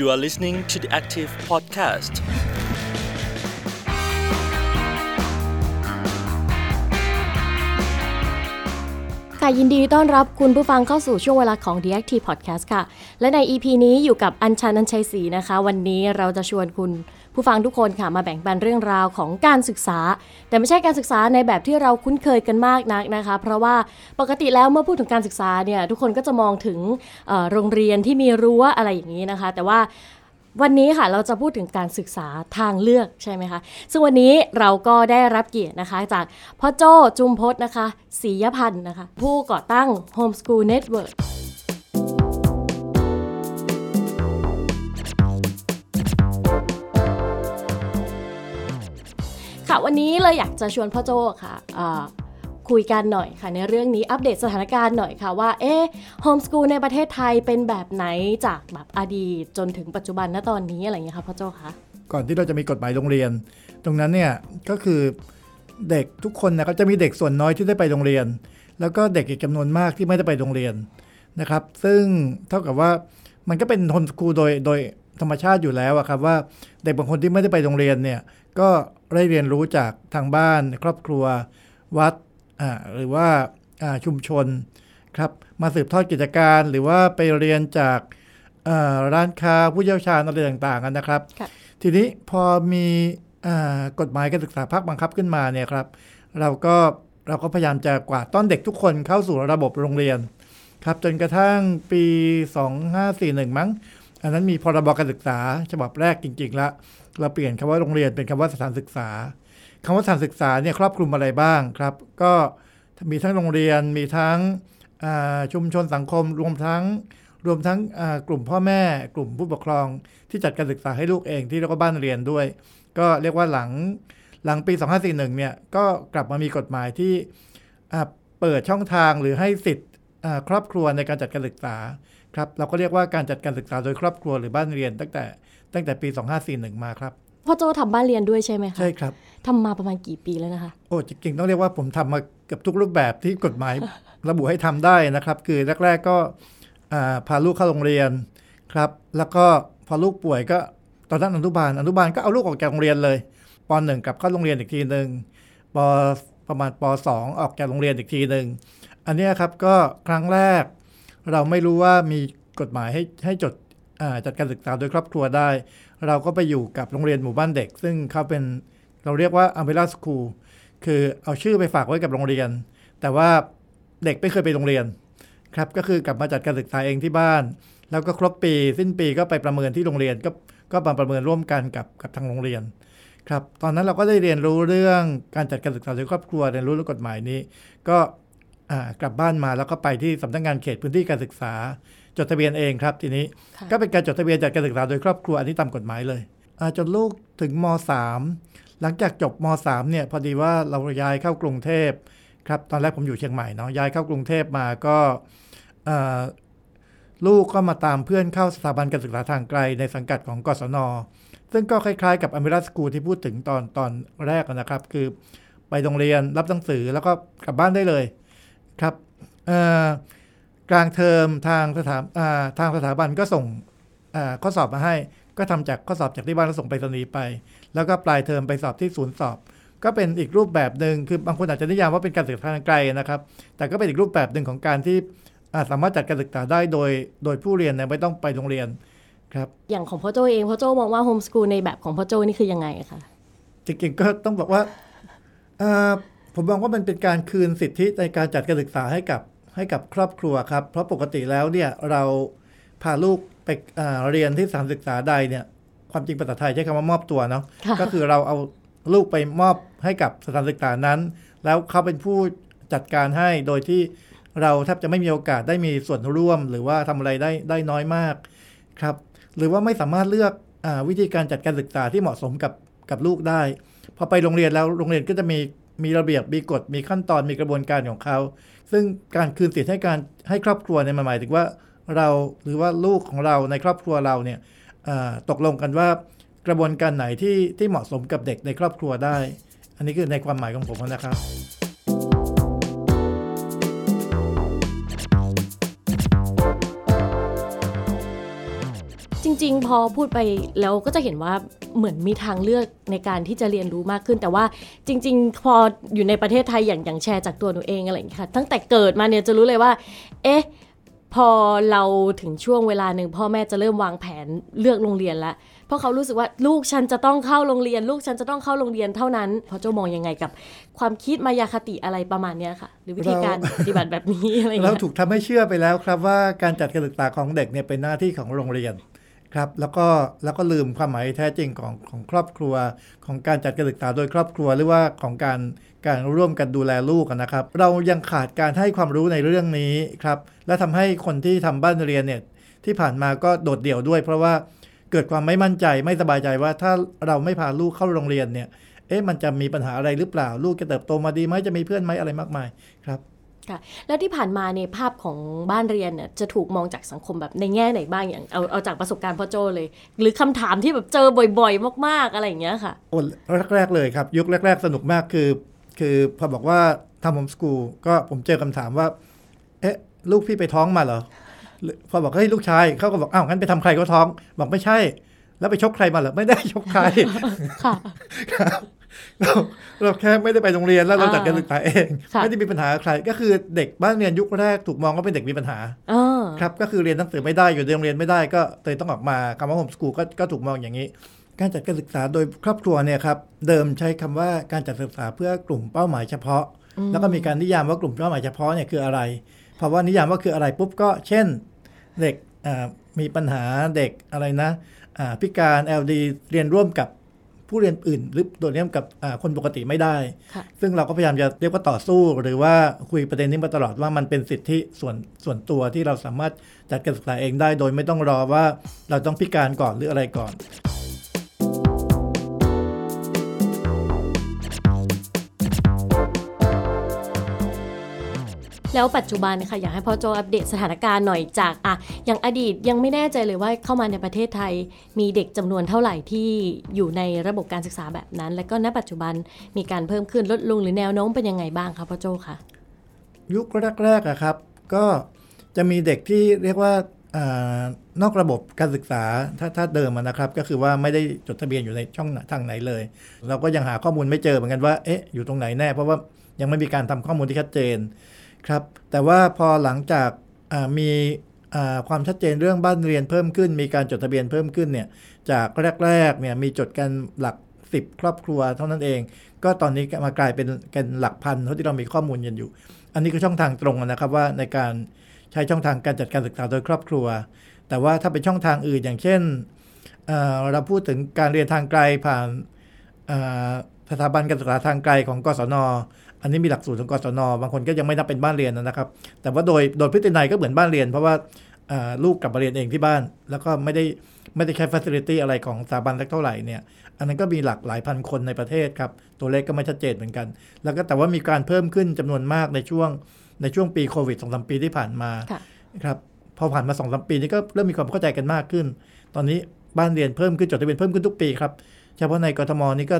You are listening to the Active Podcast. ค่ะ ยินดีต้อนรับคุณผู้ฟังเข้าสู่ช่วงเวลาของ The Active Podcast ค่ะ และใน EP นี้อยู่กับอัญชันอัญชัยศรีนะคะ วันนี้เราจะชวนคุณ ผู้ฟังทุกคนค่ะมาแบ่งปันเรื่องราวของการศึกษา แต่ไม่ใช่การศึกษาในแบบที่เราคุ้นเคยกันมากนักนะคะ เพราะว่าปกติแล้วเมื่อพูดถึงการศึกษาเนี่ยทุกคนก็จะมองถึงโรงเรียนที่มีรั้วอะไรอย่างนี้นะคะ แต่ว่าวันนี้ค่ะเราจะพูดถึงการศึกษาทางเลือกใช่ไหมคะ ซึ่งวันนี้เราก็ได้รับเกียรตินะคะ จากพ่อโจ้จุมพจน์นะคะศรียพันธ์นะคะ ผู้ก่อตั้ง Homeschool Network ค่ะวันนี้เลยอยากจะชวนพ่อโจค่ะคุยกันหน่อยค่ะในเรื่องนี้อัปเดตสถานการณ์หน่อยค่ะว่าเอ๊ะโฮมสกูลในประเทศไทยเป็นแบบไหนจากแบบอดีตจนถึงปัจจุบันณตอนนี้อะไรอย่างเงี้ยค่ะพ่อโจคะก่อนที่เราจะมีกฎหมายโรงเรียน ตรงนั้นเนี่ยก็คือเด็กทุกคนนะก็จะมีเด็กส่วนน้อยที่ได้ไปโรงเรียน แล้วก็เด็กอีกจำนวนมากที่ไม่ได้ไปโรงเรียนนะครับ ซึ่งเท่ากับว่ามันก็เป็นโฮมสกูลโดยโดยธรรมชาติอยู่แล้วอะครับว่าเด็กบางคนที่ไม่ได้ไปโรงเรียนเนี่ยก็ ได้เรียนรู้จากทางบ้านครอบครัววัดอ่าหรือว่าอ่าชุมชนครับมาสืบทอดกิจการหรือว่าไปเรียนจากอ่าร้านค้าผู้เชี่ยวชาญอะไรต่างๆกันนะครับค่ะทีนี้พอมีอ่ากฎหมายการศึกษาภาคบังคับขึ้นมาเนี่ยครับ เราก็เราก็พยายามจะกวาดต้อนเด็กทุกคนเข้าสู่ระบบโรงเรียน ครับจนกระทั่งปี 2541 มั้ง อันนั้นมีพรบการศึกษาฉบับแรกจริงๆแล้วเราเปลี่ยนคำว่าโรงเรียนเป็นคำว่าสถานศึกษาคำว่าสถานศึกษาเนี่ยครอบคลุมอะไรบ้างครับ ก็มีทั้งโรงเรียนมีทั้งชุมชนสังคมรวมทั้งรวมทั้งกลุ่มพ่อแม่กลุ่มผู้ปกครอง ที่จัดการศึกษาให้ลูกเองที่เรียกว่าบ้านเรียนด้วย ก็เรียกว่าหลังหลังปี 2541 เนี่ยก็กลับมามีกฎหมายที่เปิดช่องทางหรือให้สิทธิ์ครอบครัวในการจัดการศึกษา ครับเราก็เรียกว่าการจัดการศึกษาโดยครอบครัวหรือบ้านเรียนตั้งแต่ตั้งแต่ปี 2541 มาครับพ่อโจ้ทำบ้านเรียนด้วยใช่ไหมคะใช่ครับทำมาประมาณกี่ปีแล้วนะคะโอ้จริงๆต้องเรียกว่าผมทำมาเกือบทุกรูปแบบที่กฎหมาย ระบุให้ทำได้นะครับ คือแรก ๆก็อ่าพาลูกเข้าโรงเรียนครับแล้วก็พอลูกป่วยก็ตอนนั้นอนุบาลอนุบาลก็เอาลูกออกจากโรงเรียนเลยปหนึ่งกลับเข้าโรงเรียนอีกทีหนึ่งปประมาณปสองออกจากโรงเรียนอีกทีหนึ่งอันเนี้ยครับก็ครั้งแรก เราไม่รู้ว่ามีกฎหมายให้ให้จดจัดการศึกษาโดยครอบครัวได้ เราก็ไปอยู่กับโรงเรียนหมู่บ้านเด็ก ซึ่งเขาเป็นเราเรียกว่าอัมเบร่าสคูลคือเอาชื่อไปฝากไว้กับโรงเรียน แต่ว่าเด็กไม่เคยไปโรงเรียนครับก็คือกลับมาจัดการศึกษาเองที่บ้าน แล้วก็ครบปี สิ้นปีก็ไปประเมินที่โรงเรียนก็ก็มาประเมินร่วมกันกับกับทางโรงเรียนครับตอนนั้นเราก็ได้เรียนรู้เรื่องการจัดการศึกษาโดยครอบครัวเรียนรู้เรื่องกฎหมายนี้ ก็ กลับบ้านมาแล้วก็ไปที่สำนักงานเขตพื้นที่การศึกษา จดทะเบียนเองครับ ทีนี้ค่ะก็เป็นการจดทะเบียนจัดการศึกษาโดยครอบครัวอันนี้ตามกฎหมายเลยอ่าจนลูกถึงม .3 หลังจากจบม .3 เนี่ยพอดีว่าเราย้ายเข้ากรุงเทพครับตอนแรกผมอยู่เชียงใหม่เนาะย้ายเข้ากรุงเทพมาก็เอ่อลูกก็มาตามเพื่อนเข้าสถาบันการศึกษาทางไกลในสังกัดของกศน ซึ่งก็คล้ายๆ กับอเมริกาสกูลที่พูดถึงตอนตอนแรกนะครับ คือไปโรงเรียนรับหนังสือแล้วก็กลับบ้านได้เลย ครับเอ่อกลางเทอมทางสถาอ่าทางสถาบันก็ส่งอ่าข้อสอบมาให้ ก็ทำจากข้อสอบจากที่บ้านแล้วส่งไปรษณีย์ไป แล้วก็ปลายเทอมไปสอบที่ศูนย์สอบ ก็เป็นอีกรูปแบบหนึ่งคือบางคนอาจจะนิยามว่าเป็นการศึกษาทางไกลนะครับ แต่ก็เป็นอีกรูปแบบหนึ่งของการที่อ่าสามารถจัดการศึกษาได้โดยโดยผู้เรียนเนี่ยไม่ต้องไปโรงเรียนครับอย่างของพ่อโจ้เองพ่อโจ้มองว่าโฮมสกูลในแบบของพ่อโจ้นี่คือยังไงคะจริงๆก็ต้องบอกว่าเอ่อ ผมมองว่ามันเป็นการคืนสิทธิในการจัดการศึกษาให้กับให้กับครอบครัวครับ เพราะปกติแล้วเนี่ยเราพาลูกไปเอ่อเรียนที่สถานศึกษาใดเนี่ย ความจริงภาษาไทยใช้คำว่ามอบตัวเนาะค่ะก็คือเราเอาลูกไปมอบให้กับสถานศึกษานั้น แล้วเขาเป็นผู้จัดการให้โดยที่เราแทบจะไม่มีโอกาสได้มีส่วนร่วม หรือว่าทำอะไรได้ได้น้อยมากครับ หรือว่าไม่สามารถเลือกอาวิธีการจัดการศึกษาที่เหมาะสมกับกับลูกได้ พอไปโรงเรียนแล้วโรงเรียนก็จะมี มีระเบียบมีกฎมีขั้นตอนมีกระบวนการของเขา ซึ่งการคืนสิทธิ์ให้การให้ครอบครัวเนี่ยมันหมายถึงว่าเราหรือว่าลูกของเราในครอบครัวเราเนี่ยตกลงกันว่ากระบวนการไหนที่ที่เหมาะสมกับเด็กในครอบครัวได้ อันนี้คือในความหมายของผมนะครับ ริง ๆ พอพูดไปแล้วก็จะเห็นว่าเหมือนมีทางเลือกในการที่จะเรียนรู้มากขึ้น แต่ว่าจริง ๆ พออยู่ในประเทศไทยอย่างอย่างแชร์จากตัวหนูเองอะไรอย่างเงี้ยค่ะตั้งแต่เกิดมาเนี่ยจะรู้เลยว่า เอ๊ะพอเราถึงช่วงเวลาหนึ่งพ่อแม่จะเริ่มวางแผนเลือกโรงเรียนล้วเพราะเขารู้สึกว่าลูกฉันจะต้องเข้าโรงเรียน ลูกฉันจะต้องเข้าโรงเรียนเท่านั้นพอโจมองยังไงกับ ความคิดมายาคติอะไรประมาณเนี้ยค่ะ หรือวิธีการปฏิบัติแบบนี้อะไรอย่างเราถูกทำให้เชื่อไปแล้วครับว่าการจัดการศึกษาของเด็กเนี่ยเป็นหน้าที่ของโรงเรียน ครับแล้วก็แล้วก็ลืมความหมายแท้จริงของของครอบครัว ของการจัดการศึกษาโดยครอบครัวหรือว่าของการการร่วมกันดูแลลูกนะครับ เรายังขาดการให้ความรู้ในเรื่องนี้ครับและทำให้คนที่ทำบ้านเรียนเนี่ยที่ผ่านมาก็โดดเดี่ยวด้วย เพราะว่าเกิดความไม่มั่นใจไม่สบายใจว่าถ้าเราไม่พาลูกเข้าโรงเรียนเนี่ยเอ๊ะมันจะมีปัญหาอะไรหรือเปล่า ลูกจะเติบโตมาดีไหมจะมีเพื่อนไหมอะไรมากมายครับ ค่ะแล้วที่ผ่านมาเนี่ยภาพของบ้านเรียนเนี่ยจะถูกมองจากสังคมแบบในแง่ไหนบ้างอย่างเอาเอาจากประสบการณ์พ่อโจเลย หรือคำถามที่แบบเจอบ่อย ๆ มาก ๆอะไรอย่างเงี้ยค่ะโอ้แรกๆเลยครับ ยุคแรก ๆ สนุกมากคือ คือพอบอกว่าทำโฮมสกูลก็ผมเจอคำถามว่า เอ๊ะ ลูกพี่ไปท้องมาเหรอหรือพอบอกเฮ้ยลูกชายเขาก็บอกอ้าวงั้นไปทำใครก็ท้อง บอกไม่ใช่ แล้วไปชกใครมาเหรอไม่ได้ชกใครค่ะครับ เราเราแค่ไม่ได้ไปโรงเรียนแล้วเราอ่าจัดการศึกษาเองค่ะไม่ได้มีปัญหากับใคร ก็คือเด็กบ้านเรียนยุคแรกถูกมองว่าเป็นเด็กมีปัญหาเออครับก็คือเรียนหนังสือไม่ได้อยู่ในโรงเรียนไม่ได้ก็เลยต้องออกมาคำว่าโฮมสกูลก็ก็ถูกมองอย่างนี้ การจัดการศึกษาโดยครอบครัวเนี่ยครับเดิมใช้คำว่าการจัดศึกษาเพื่อกลุ่มเป้าหมายเฉพาะ แล้วก็มีการนิยามว่ากลุ่มเป้าหมายเฉพาะเนี่ยคืออะไรเพราะว่านิยามว่าคืออะไรปุ๊บก็เช่นเด็กอ่ามีปัญหาเด็กอะไรนะอ่าพิการ LD เรียนร่วมกับ ผู้เรียนอื่น หรือโดดเรียนกับอ่าคนปกติไม่ได้ค่ะซึ่งเราก็พยายามจะเรียกว่าต่อสู้ หรือว่าคุยประเด็นนี้มาตลอดว่ามันเป็นสิทธิส่วนส่วนตัวที่เราสามารถจัดการศึกษาเองได้ โดยไม่ต้องรอว่าเราต้องพิการก่อนหรืออะไรก่อน แล้วปัจจุบันค่ะอยากให้พ่อโจอัปเดตสถานการณ์หน่อยจากอะอย่างอดีตยังไม่แน่ใจเลยว่าเข้ามาในประเทศไทย มีเด็กจำนวนเท่าไหร่ที่อยู่ในระบบการศึกษาแบบนั้น แล้วก็ณปัจจุบันมีการเพิ่มขึ้นลดลงหรือแนวโน้มเป็นยังไงบ้างคะพ่อโจคะยุคแรกๆอะครับ ก็จะมีเด็กที่เรียกว่าอนอกระบบการศึกษาถ้าถ้าเดิมนะครับ ก็คือว่าไม่ได้จดทะเบียนอยู่ในช่องทางไหนเลย เราก็ยังหาข้อมูลไม่เจอเหมือนกันว่าเอ๊ะอยู่ตรงไหนแน่ เพราะว่ายังไม่มีการทำข้อมูลที่ชัดเจน ครับแต่ว่าพอหลังจากมีความชัดเจนเรื่องบ้านเรียนเพิ่มขึ้น มีการจดทะเบียนเพิ่มขึ้นเนี่ยจากแรกๆเนี่ยมีจดกันหลัก 10 ครอบครัวเท่านั้นเอง ก็ตอนนี้มากลายเป็นกันหลักพันเท่าที่เรามีข้อมูลกันอยู่ อันนี้คือช่องทางตรงนะครับว่าในการใช้ช่องทางการจัดการศึกษาโดยครอบครัว แต่ว่าถ้าเป็นช่องทางอื่นอย่างเช่นเราพูดถึงการเรียนทางไกลผ่านสถาบันการศึกษาทางไกลของกศน อันนี้มีหลักสูตรของกศนบางคนก็ยังไม่นับเป็นบ้านเรียนนะครับ แต่ว่าโดยโดยพฤตินัยก็เหมือนบ้านเรียน เพราะว่าลูกกลับมาเรียนเองที่บ้าน แล้วก็ไม่ได้ไม่ได้ใช้ facility อะไรของสถาบันสักเท่าไหร่เนี่ย อันนั้นก็มีหลักหลายพันคนในประเทศครับ ตัวเลขก็ไม่ชัดเจนเหมือนกัน แล้วก็แต่ว่ามีการเพิ่มขึ้นจำนวนมากในช่วงในช่วงปีโควิดสองสามปีที่ผ่านมาครับพอผ่านมาสองสามปีนี้ก็เริ่มมีความเข้าใจกันมากขึ้น ตอนนี้บ้านเรียนเพิ่มขึ้นจดทะเบียนเพิ่มขึ้นทุกปีครับ เฉพาะในกทมนี่ก็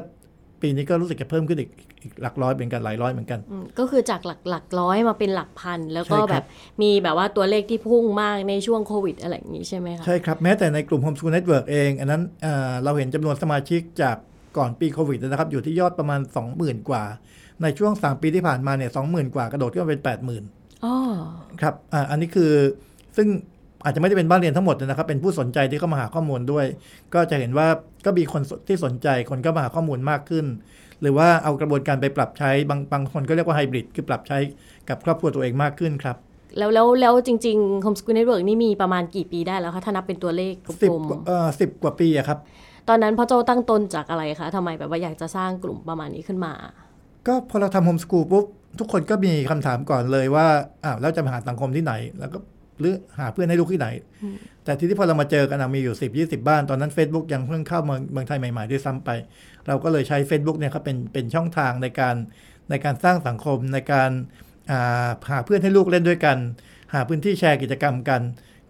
ปีนี้ก็รู้สึกจะเพิ่มขึ้นอีกอีกหลักร้อยเหมือนกันหลายร้อยเหมือนกันอืมก็คือจากหลักหลักร้อยมาเป็นหลักพัน แล้วก็ใช่ครับแบบมีแบบว่าตัวเลขที่พุ่งมากในช่วงโควิดอะไรอย่างนี้ใช่ไหมคะใช่ครับ แม้แต่ในกลุ่ม Homeschool Network เอง อันนั้นเอ่อเราเห็นจำนวนสมาชิกจากก่อนปีโควิดนะครับ อยู่ที่ยอดประมาณ 20,000 กว่า ในช่วง 3 ปีที่ผ่านมาเนี่ย20,000กว่ากระโดดขึ้นมาเป็น 80,000อ๋อครับอ่าอันนี้คือซึ่ง อาจจะไม่ได้เป็นบ้านเรียนทั้งหมดนะครับ เป็นผู้สนใจที่เข้ามาหาข้อมูลด้วย ก็จะเห็นว่าก็มีคนที่สนใจคนก็มาหาข้อมูลมากขึ้น หรือว่าเอากระบวนการไปปรับใช้บางบางคนก็เรียกว่าไฮบริดคือปรับใช้กับครอบครัวตัวเองมากขึ้นครับแล้วแล้วแล้วจริงๆ Homeschool Network นี่มีประมาณกี่ปีได้แล้วคะ ถ้านับเป็นตัวเลขกสิบลมเอ่อสิบกว่าปีอะครับๆตอนนั้นพ่อโจตั้งต้นจากอะไรคะทำไมแบบว่าอยากจะสร้างกลุ่มประมาณนี้ขึ้นมา ก็พอเราทำโฮมสกูลปุ๊บ ทุกคนก็มีคำถามก่อนเลยว่าอ้าวแล้วจะมาหาสังคมที่ไหน แล้วก็ หรือหาเพื่อนให้ลูกที่ไหน แต่ทีนี้พอเรามาเจอกันอะมีอยู่10 20บ้าน ตอนนั้น Facebook ยังเพิ่งเข้าเมืองเมืองไทยใหม่ๆด้วยซ้ำไป เราก็เลยใช้ Facebook เนี่ยครับเป็นเป็นช่องทางในการในการสร้างสังคมในการอ่าหาเพื่อนให้ลูกเล่นด้วยกัน หาพื้นที่แชร์กิจกรรมกัน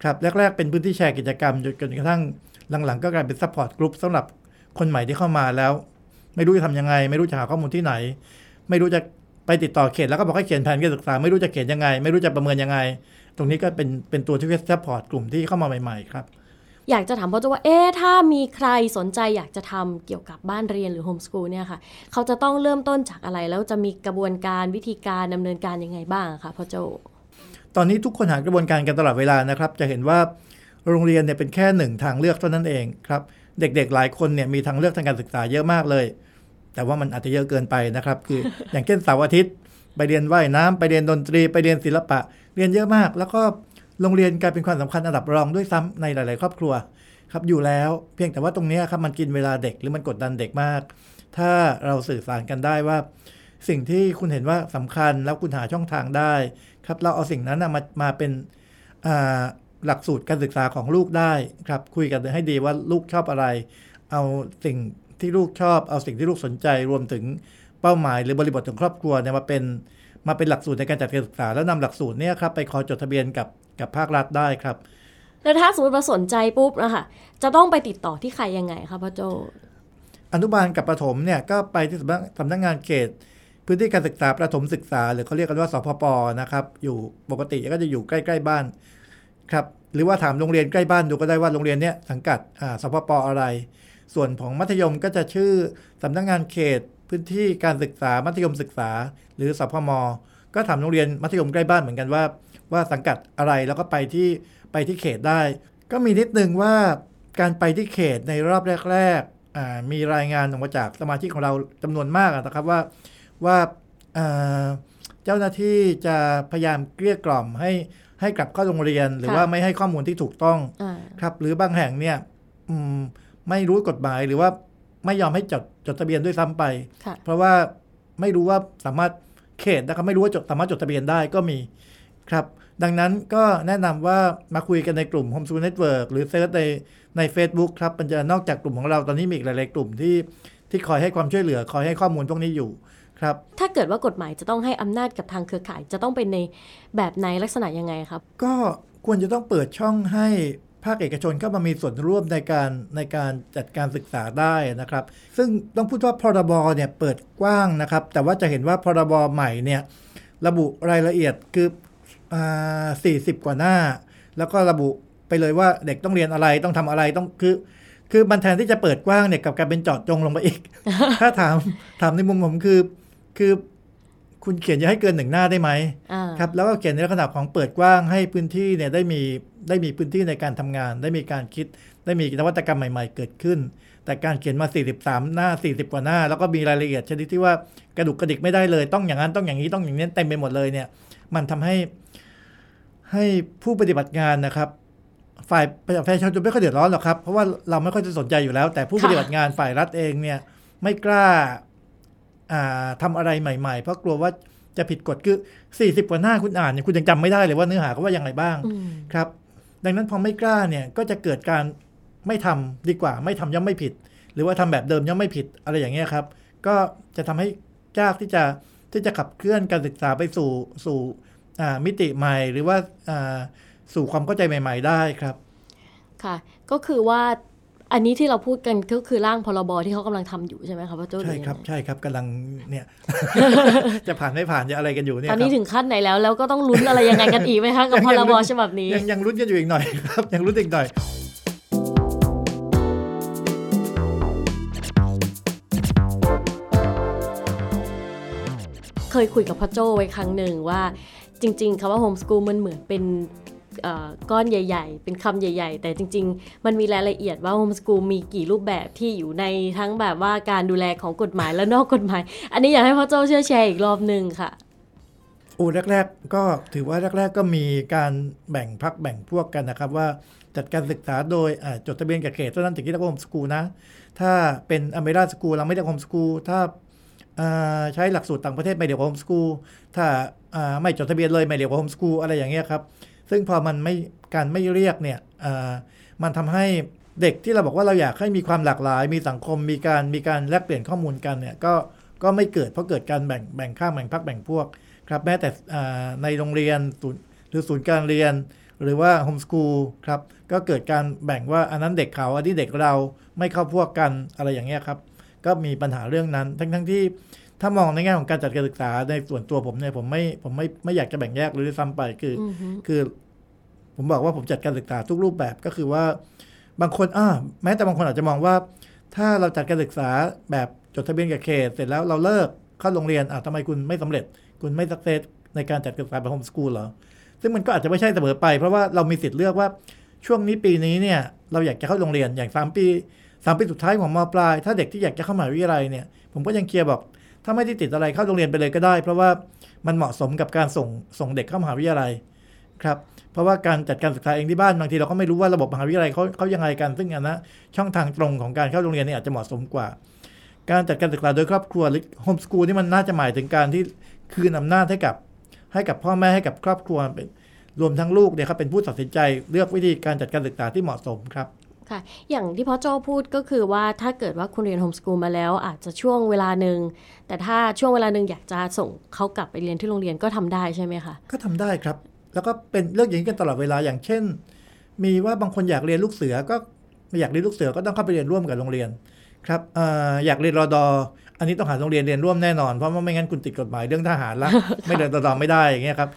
ครับแรก ๆ เป็นพื้นที่แชร์กิจกรรมจนจนกระทั่งหลังๆ ก็กลายเป็น support กลุ่มสำหรับคนใหม่ที่เข้ามาแล้ว ไม่รู้จะทำยังไง ไม่รู้จะหาข้อมูลที่ไหน ไม่รู้จะไปติดต่อเขตแล้วก็บอกให้เขียนแผนการศึกษา ไม่รู้จะเขียนยังไง ไม่รู้จะประเมินยังไง ตรงนี้ก็เป็นเป็นตัวที่ support กลุ่มที่เข้ามาใหม่ ๆ ครับ อยากจะถามพ่อโจว่าเอ๊ะถ้ามีใครสนใจอยากจะทำเกี่ยวกับบ้านเรียนหรือโฮมสกูลเนี่ยค่ะ เขาจะต้องเริ่มต้นจากอะไร แล้วจะมีกระบวนการวิธีการดำเนินการยังไงบ้างอะคะพ่อโจตอนนี้ทุกคนหากระบวนการกันตลอดเวลานะครับ จะเห็นว่าโรงเรียนเนี่ยเป็นแค่หนึ่งทางเลือกเท่านั้นเองครับ เด็กๆหลายคนเนี่ยมีทางเลือกทางการศึกษาเยอะมากเลย แต่ว่ามันอาจจะเยอะเกินไปนะครับ คืออย่างเช่นเสาร์อาทิตย์ไปเรียนว่ายน้ำไปเรียนดนตรี ไปเรียนศิลปะ เรียนเยอะมาก แล้วก็โรงเรียนกลายเป็นความสำคัญอันดับรองด้วยซ้ำในหลาย ๆ ครอบครัวครับอยู่แล้วเพียงแต่ว่าตรงนี้ครับมันกินเวลาเด็กหรือมันกดดันเด็กมาก ถ้าเราสื่อสารกันได้ว่า สิ่งที่คุณเห็นว่าสำคัญแล้วคุณหาช่องทางได้ ครับเราเอาสิ่งนั้นมามาเป็นหลักสูตรการศึกษาของลูกได้ครับคุยกันให้ดีว่าลูกชอบอะไร เอาสิ่ง ที่ลูกชอบเอาสิ่งที่ลูกสนใจรวมถึงเป้าหมายหรือบริบทของครอบครัวเนี่ยมาเป็นมาเป็นหลักสูตรในการจัดการศึกษาแล้วนำหลักสูตรเนี่ยครับไปขอจดทะเบียนกับกับภาครัฐได้ครับ แล้วถ้าสมมติว่าสนใจปุ๊บนะคะจะต้องไปติดต่อที่ใครยังไงคะพ่อโจ อนุบาลกับประถมเนี่ยก็ไปที่สำนักสำนักงานเขตพื้นที่การศึกษาประถมศึกษา หรือเขาเรียกกันว่าสพปนะครับ อยู่ปกติก็จะอยู่ใกล้ๆบ้านครับหรือว่าถามโรงเรียนใกล้บ้านดูก็ได้ว่าโรงเรียนเนี้ยสังกัดอ่าสพปอะไร ส่วนของมัธยมก็จะชื่อสำนักงานเขตพื้นที่การศึกษามัธยมศึกษา หรือสพมก็ถามโรงเรียนมัธยมใกล้บ้านเหมือนกันว่า ว่าสังกัดอะไรแล้วก็ไปที่ไปที่เขตได้ ก็มีนิดนึงว่าการไปที่เขตในรอบแรกๆอ่ามีรายงานออกมาจากสมาชิกของเราจำนวนมากอะนะครับว่าว่าอ่าเจ้าหน้าที่จะพยายามเกลี้ยกล่อมให้ให้กลับเข้าโรงเรียน หรือค่ะว่าไม่ให้ข้อมูลที่ถูกต้องอ่าครับ หรือบางแห่งเนี่ยอืม ไม่รู้กฎหมายหรือว่าไม่ยอมให้จดจดทะเบียนด้วยซ้ำไปค่ะเพราะว่าไม่รู้ว่าสามารถเขตนะครับไม่รู้ว่าจดสามารถจดทะเบียนได้ก็มีครับ ดังนั้นก็แนะนำว่ามาคุยกันในกลุ่ม Home School Network หรือเซิร์ชในใน Facebook ครับมันจะนอกจากกลุ่มของเราตอนนี้มีอีกหลาย ๆ กลุ่มที่ที่คอยให้ความช่วยเหลือ คอยให้ข้อมูลพวกนี้อยู่ครับ ถ้าเกิดว่ากฎหมายจะต้องให้อำนาจกับทางเครือข่ายจะต้องเป็นในแบบไหนลักษณะยังไงครับ ก็ควรจะต้องเปิดช่องให้ ภาคเอกชนเข้ามามีส่วนร่วมในการในการจัดการศึกษาได้นะครับ ซึ่งต้องพูดว่าพรบเนี่ยเปิดกว้างนะครับ แต่ว่าจะเห็นว่าพรบใหม่เนี่ยระบุรายละเอียดคืออ่า40 กว่าหน้า แล้วก็ระบุไปเลยว่าเด็กต้องเรียนอะไรต้องทำอะไรต้องคือ คือมันแทนที่จะเปิดกว้างเนี่ยกลับกลายเป็นเจาะจงลงไปอีก ถ้าถามถามในมุมผมคือ คือ คุณเขียนจะให้เกินหนึ่งหน้าได้ไหมอ่าครับแล้วก็เขียนในลักษณะของเปิดกว้างให้พื้นที่เนี่ยได้มีได้มีพื้นที่ในการทำงาน ได้มีการคิด ได้มีนวัตกรรมใหม่ ๆ เกิดขึ้น แต่การเขียนมา 43 หน้า 40 กว่าหน้า แล้วก็มีรายละเอียดชนิดที่ว่ากระดุกกระดิกไม่ได้เลยต้องอย่างนั้นต้องอย่างนี้ต้องอย่างนี้เต็มไปหมดเลยเนี่ย มันทำให้ให้ผู้ปฏิบัติงานนะครับ ฝ่ายประชาชนไม่ค่อยเดือดร้อนหรอกครับเพราะว่าเราไม่ค่อยจะสนใจอยู่แล้ว แต่ผู้ค่ะปฏิบัติงานฝ่ายรัฐเองเนี่ยไม่กล้าอ่า ทำอะไรใหม่ๆ เพราะกลัวว่าจะผิดกฎคือ 40 กว่าหน้าคุณอ่านเนี่ยคุณยังจำไม่ได้เลยว่าเนื้อหาเขาว่ายังไงบ้างอืมครับ ดังนั้นพอไม่กล้าเนี่ยก็จะเกิดการไม่ทำดีกว่า ไม่ทำย่อมไม่ผิด หรือว่าทำแบบเดิมย่อมไม่ผิดอะไรอย่างเงี้ยครับ ก็จะทำให้ยากที่จะที่จะขับเคลื่อนการศึกษาไปสู่สู่อ่ามิติใหม่ หรือว่าอ่าสู่ความเข้าใจใหม่ ๆ ได้ครับ ค่ะ ก็คือว่า อันนี้ที่เราพูดกันก็คือร่างพรบที่เขากำลังทำอยู่ใช่ไหมคะพ่อโจ้ใช่ครับหอยังไงใช่ครับกำลังเนี่ย จะผ่านไม่ผ่านจะอะไรกันอยู่เนี่ยตอนนี้ครับถึงขั้นไหนแล้วแล้วก็ต้องลุ้นอะไรยังไงกันอีกไหมคะกับพรบฉบับนี้ยังยังรุ้นกันอยู่อีกหน่อยครับยังรุ้นอีกหน่อยเคยคุยกับพ่อโจ้ไว้ครั้งหนึ่งว่าจริง ๆคำว่าโฮมสกูลมันเหมือนเป็นเอ่อ ก้อนใหญ่ ๆ เป็นคำใหญ่ ๆ แต่จริง ๆ มันมีรายละเอียดว่าโฮมสกูลมีกี่รูปแบบที่อยู่ในทั้งแบบว่าการดูแลของกฎหมายและนอกกฎหมาย อันนี้อยากให้พ่อโจ้ช่วยแชร์อีกรอบหนึ่งค่ะโอ้แรก ๆ ก็ถือว่าแรก ๆ ก็มีการแบ่งพรรคแบ่งพวกกันนะครับว่าจัดการศึกษาโดยจดทะเบียนกับเขตเท่านั้นถึงที่เรียกว่าโฮมสกูลนะ ถ้าเป็น American school เราไม่เรียกโฮมสกูลถ้าใช้หลักสูตรต่างประเทศไม่เรียกว่าโฮมสกูลถ้าอ่าไม่จดทะเบียนเลยไม่เรียกว่าโฮมสกูลอะไรอย่างเงี้ยครับ ซึ่งพอมันไม่การไม่เรียกเนี่ยมันทำให้เด็กที่เราบอกว่าเราอยากให้มีความหลากหลาย มีสังคมมีการมีการแลกเปลี่ยนข้อมูลกันเนี่ยก็ก็ไม่เกิดเพราะเกิดการแบ่งแบ่งข้างแบ่งพักแบ่งพวกครับแม้แต่ในโรงเรียนหรือศูนย์การเรียน หรือว่าโฮมสกูลครับก็เกิดการแบ่งว่าอันนั้นเด็กเขาอันนี้เด็กเราไม่เข้าพวกกันอะไรอย่างเงี้ยครับก็มีปัญหาเรื่องนั้น ทั้งทั้งที่ ถ้ามองในแง่ของการจัดการศึกษาในส่วนตัวผมเนี่ยผมไม่ผมไม่ไม่อยากจะแบ่งแยกเลยด้วยซ้ำไปคือออฮึคือ ผมบอกว่าผมจัดการศึกษาทุกรูปแบบก็คือว่า บางคนอ่าแม้แต่บางคนอาจจะมองว่า ถ้าเราจัดการศึกษาแบบจดทะเบียนกับเขตเสร็จแล้วเราเลิกเข้าโรงเรียนอ่าทำไมคุณไม่สำเร็จ คุณไม่สักเซสในการจัดการศึกษาแบบโฮมสกูลเหรอซึ่งมันก็อาจจะไม่ใช่เสมอไป เพราะว่าเรามีสิทธิ์เลือกว่าช่วงนี้ปีนี้เนี่ย เราอยากจะเข้าโรงเรียนอย่างสามปีสามปีสุดท้ายของมปลาย ถ้าเด็กที่อยากจะเข้ามหาวิทยาลัยเนี่ย ผมก็ยังเคลียร์บอก ถ้าไม่ได้ติดอะไรเข้าโรงเรียนไปเลยก็ได้ เพราะว่ามันเหมาะสมกับการส่งส่งเด็กเข้ามหาวิทยาลัยครับเพราะว่าการจัดการศึกษาเองที่บ้านบางทีเราก็ไม่รู้ว่าระบบมหาวิทยาลัยเขาเขายังไงกัน ซึ่งอันนะช่องทางตรงของการเข้าโรงเรียนเนี่ยอาจจะเหมาะสมกว่า การจัดการศึกษาโดยครอบครัวหรือโฮมสกูลนี่มันน่าจะหมายถึงการที่คืนอำนาจให้กับให้กับพ่อแม่ให้กับครอบครัวเป็นรวมทั้งลูกเนี่ยครับเป็นผู้ตัดสินใจเลือกวิธีการจัดการศึกษาที่เหมาะสมครับ ค่ะ อย่างที่พ่อโจ้พูดก็คือว่าถ้าเกิดว่าคุณเรียนโฮมสกูลมาแล้ว อาจจะช่วงเวลาหนึ่ง แต่ถ้าช่วงเวลาหนึ่งอยากจะส่งเขากลับไปเรียนที่โรงเรียนก็ทำได้ใช่ไหมคะ ก็ทำได้ครับ แล้วก็เป็นเรื่องอย่างนี้กันตลอดเวลาอย่างเช่น มีว่าบางคนอยากเรียนลูกเสือก็ไม่อยากเรียนลูกเสือก็ต้องเข้าไปเรียนร่วมกับโรงเรียนครับเอออยากเรียนรอดออันนี้ต้องหาโรงเรียนเรียนร่วมแน่นอนเพราะว่าไม่งั้นคุณติดกฎหมายเรื่องทหารละไม่เรียนรอดอไม่ได้อย่างเงี้ยครับ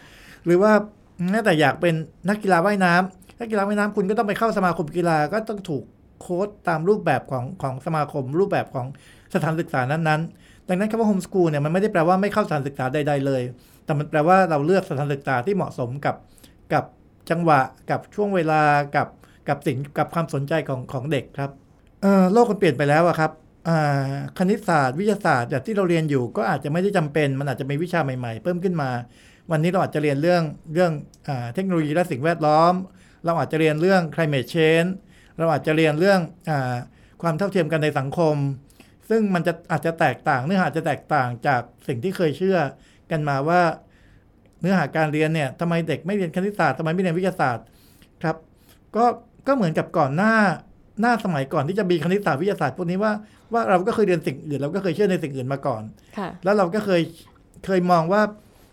หรือว่าแม้แต่อยากเป็นนักกีฬาว่ายน้ำ นักกีฬาว่ายน้ำคุณก็ต้องไปเข้าสมาคมกีฬาก็ต้องถูกโค้ดตามรูปแบบของของสมาคม รูปแบบของสถานศึกษานั้นๆ ดังนั้นคำว่าโฮมสกูลเนี่ยมันไม่ได้แปลว่าไม่เข้าสถานศึกษาใดๆเลย แต่มันแปลว่าเราเลือกสถานศึกษาที่เหมาะสมกับกับจังหวะกับช่วงเวลากับกับสิ่งกับความสนใจของของเด็กครับโลกมันเปลี่ยนไปแล้วอะครับคณิตศาสตร์วิทยาศาสตร์แบบที่เราเรียนอยู่ก็อาจจะไม่ได้จำเป็น มันอาจจะมีวิชาใหม่ๆ เพิ่มขึ้นมา วันนี้เราอาจจะเรียนเรื่องเรื่องอเทคโนโลยีและสิ่งแวดล้อม เราอาจจะเรียนเรื่อง climate change เราอาจจะเรียนเรื่องอาความเท่าเทียมกันในสังคม ซึ่งมันจะอาจจะแตกต่าง เนื้อหาอาจจะแตกต่างจากสิ่งที่เคยเชื่อกันมาว่า เนื้อหาการเรียนเนี่ยทำไมเด็กไม่เรียนคณิตศาสตร์ทำไมไม่เรียนวิทยาศาสตร์ครับก็ก็เหมือนกับก่อนหน้าหน้าสมัยก่อนที่จะมีคณิตศาสตร์วิทยาศาสตร์พวกนี้ว่าว่าเราก็เคยเรียนสิ่งอื่นเราก็เคยเชื่อในสิ่งอื่นมาก่อนค่ะแล้วเราก็เคยเคยมองว่า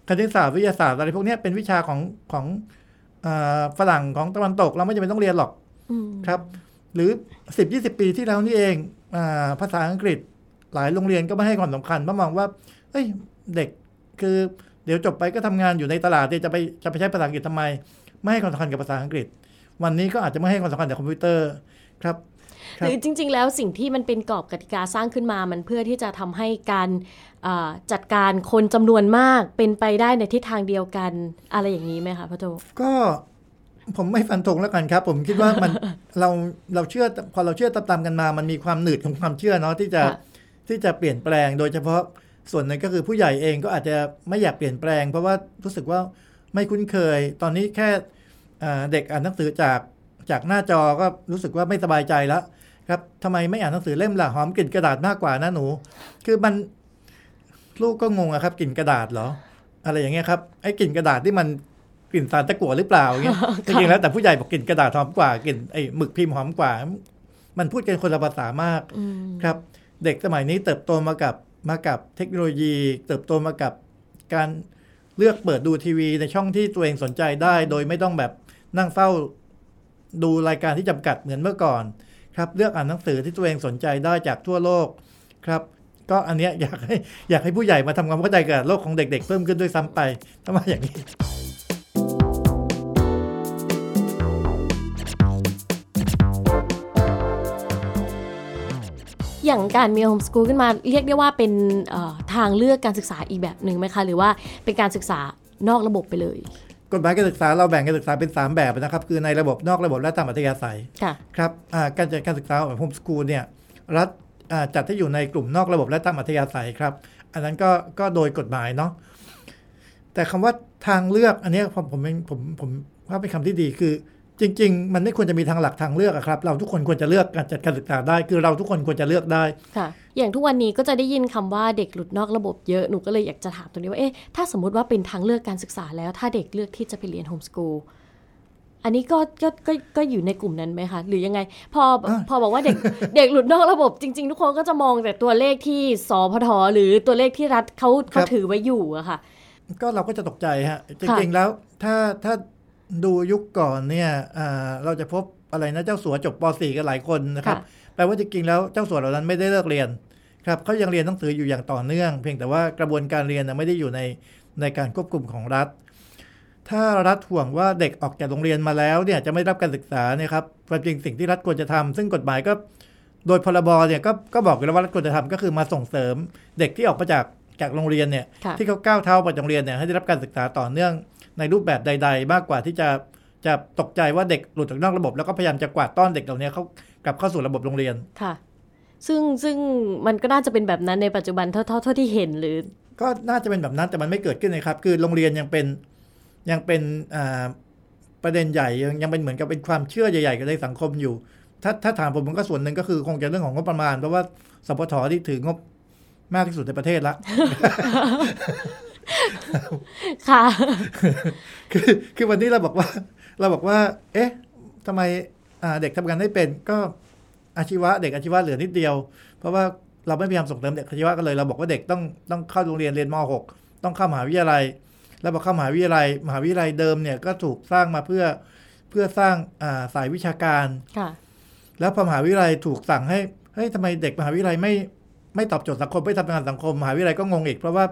คณิตศาสตร์วิทยาศาสตร์อะไรพวกเนี้ยเป็นวิชาของของอา ฝรั่งของตะวันตกเราไม่จำเป็นต้องเรียนหรอกอืมครับ หรือ10 20ปีที่แล้วนี่เองอาภาษาอังกฤษหลายโรงเรียนก็ไม่ให้ความสำคัญเพราะมองว่าเอ้ยเด็กคือเดี๋ยวจบไปก็ทำงานอยู่ในตลาดเนี่ยจะไปจะไปใช้ภาษาอังกฤษทำไม ไม่ให้ความสำคัญกับภาษาอังกฤษ วันนี้ก็อาจจะไม่ให้ความสำคัญกับคอมพิวเตอร์ครับค หรับรือจริง ๆ แล้วสิ่งที่มันเป็นกรอบกติกาสร้างขึ้นมา มันเพื่อที่จะทำให้การอ่าจัดการคนจำนวนมากเป็นไปได้ในทิศทางเดียวกันอะไรอย่างนี้ไหมคะพ่อโจก็ผมไม่ฟันธงแล้วกันครับ ผมคิดว่ามันเราเราเชื่อพอเราเชื่อตามๆกันมา มันมีความหนืดของความเชื่อเนาะที่จะค่ะที่จะเปลี่ยนแปลง โดยเฉพาะส่วนหนึ่งก็คือผู้ใหญ่เองก็อาจจะไม่อยากเปลี่ยนแปลง เพราะว่ารู้สึกว่าไม่คุ้นเคย ตอนนี้แค่อ่าเด็กอ่านหนังสือจากจากหน้าจอก็รู้สึกว่าไม่สบายใจแล้ว ครับทำไมไม่อ่านหนังสือเล่มล่ะหอมกลิ่นกระดาษมากกว่านะหนู คือมันลูกก็งงอะครับกลิ่นกระดาษเหรอ อะไรอย่างเงี้ยครับไอ้กลิ่นกระดาษที่มันกลิ่นสารตะกั่วหรือเปล่าอย่างเงี้ยจริงๆแล้วแต่ผู้ใหญ่บอกกลิ่นกระดาษหอมกว่ากลิ่นไอ้หมึกพิมพ์หอมกว่า มันพูดกันคนละภาษามากอืมครับ เด็กสมัยนี้เติบโตมากับมากับเทคโนโลยี เติบโตมากับการเลือกเปิดดูทีวีในช่องที่ตัวเองสนใจได้ โดยไม่ต้องแบบนั่งเฝ้าดูรายการที่จำกัดเหมือนเมื่อก่อน ครับเลือกอ่านหนังสือที่ตัวเองสนใจได้จากทั่วโลกครับก็อันเนี้ยอยากให้อยากให้ผู้ใหญ่มาทำความเข้าใจกับโลกของเด็ก ๆ เพิ่มขึ้นด้วยซ้ำไปถ้ามอย่างนี้ อย่างการมีโฮมสกูลขึ้นมาเรียกได้ว่าเป็นทางเลือกการศึกษาอีกแบบหนึ่งไหมคะ หรือว่าเป็นการศึกษานอกระบบไปเลย กฎหมายการศึกษาเราแบ่งการศึกษาเป็น 3 แบบนะครับ คือในระบบนอกระบบและตามอัธยาศัยค่ะครับอ่าการจัดการศึกษาแบบโฮมสกูลเนี่ยรัฐอ่าจัดให้อยู่ในกลุ่มนอกระบบและตามอัธยาศัยครับ อันนั้นก็ก็โดยกฎหมายเนาะแต่คำว่าทางเลือกอันเนี้ยผมผมผมผมว่าเป็นคำที่ดีคือ จริง ๆ มันไม่ควรจะมีทางหลักทางเลือกอะครับ เราทุกคนควรจะเลือกการจัดการศึกษาได้ คือเราทุกคนควรจะเลือกได้ค่ะ อย่างทุกวันนี้ก็จะได้ยินคำว่าเด็กหลุดนอกระบบเยอะหนูก็เลยอยากจะถามตรงนี้ว่าเอ๊ะถ้าสมมติว่าเป็นทางเลือกการศึกษาแล้ว ถ้าเด็กเลือกที่จะไปเรียนโฮมสกูลอันนี้ก็ก็ก็ก็อยู่ในกลุ่มนั้นไหมคะ หรือยังไง พออะพอบอกว่าเด็กเด็กหลุดนอกระบบจริง ๆ ทุกคนก็จะมองแต่ตัวเลขที่สพทหรือตัวเลขที่รัฐเขาเขาถือไว้อยู่อะค่ะ ก็เราก็จะตกใจฮะจริงๆแล้วถ้าถ้า ดูยุคก่อนเนี่ยอ่าเราจะพบอะไรนะเจ้าสัวจบป .4 กันหลายคนนะครับค่ะแปลว่าจริงๆแล้วเจ้าสัวเหล่านั้นไม่ได้เลิกเรียนครับเขายังเรียนหนังสืออยู่อย่างต่อเนื่อง เพียงแต่ว่ากระบวนการเรียนนะไม่ได้อยู่ในในการควบคุมของรัฐ ถ้ารัฐห่วงว่าเด็กออกจากโรงเรียนมาแล้วเนี่ยจะไม่ได้รับการศึกษาเนี่ยครับความจริงสิ่งที่รัฐควรจะทำซึ่งกฎหมายก็โดยพรบเนี่ยก็ก็บอกอยู่แล้วว่ารัฐควรจะทำก็คือมาส่งเสริม เด็กที่ออกมาจากจากโรงเรียนเนี่ยค่ะที่เขาก้าวเท้าไปโรงเรียนเนี่ยให้ได้รับการศึกษาต่อเนื่อง ในรูปแบบใด ๆ มากกว่าที่จะจะตกใจว่าเด็กหลุดจากนอกระบบ แล้วก็พยายามจะกวาดต้อนเด็กเหล่านี้เขากลับเข้าสู่ระบบโรงเรียนค่ะ ซึ่งซึ่งมันก็น่าจะเป็นแบบนั้นในปัจจุบันเท่าเท่าเท่าที่เห็นหรือ ก็น่าจะเป็นแบบนั้นแต่มันไม่เกิดขึ้นนะครับ คือโรงเรียนยังเป็นยังเป็นอ่าประเด็นใหญ่ยังยังเป็นเหมือนกับเป็นความเชื่อใหญ่ๆกันในสังคมอยู่ ถ้าถ้าถามผมมันก็ส่วนหนึ่งก็คือคงจะเรื่องของงบประมาณเพราะว่าสปทที่ถืองบมากที่สุดในประเทศละ ค่ะ คือคือวันนี้เราบอกว่า เราบอกว่า เอ๊ะทำไมอ่าเด็กทำงานไม่เป็นก็อาชีวะ เด็กอาชีวะเหลือนิดเดียว เพราะว่าเราไม่พยายามส่งเสริมเด็กอาชีวะกันเลย เราบอกว่าเด็กต้องต้องเข้าโรงเรียนเรียนม .6 ต้องเข้ามหาวิทยาลัย แล้วพอเข้ามหาวิทยาลัย มหาวิทยาลัยเดิมเนี่ยก็ถูกสร้างมาเพื่อเพื่อสร้างอ่าสายวิชาการค่ะแล้วพอมหาวิทยาลัยถูกสั่งให้เฮ้ยทำไมเด็กมหาวิทยาลัยไม่ไม่ตอบโจทย์สังคมไม่ทำงานสังคมมหาวิทยาลัยก็งงอีกเพราะว่า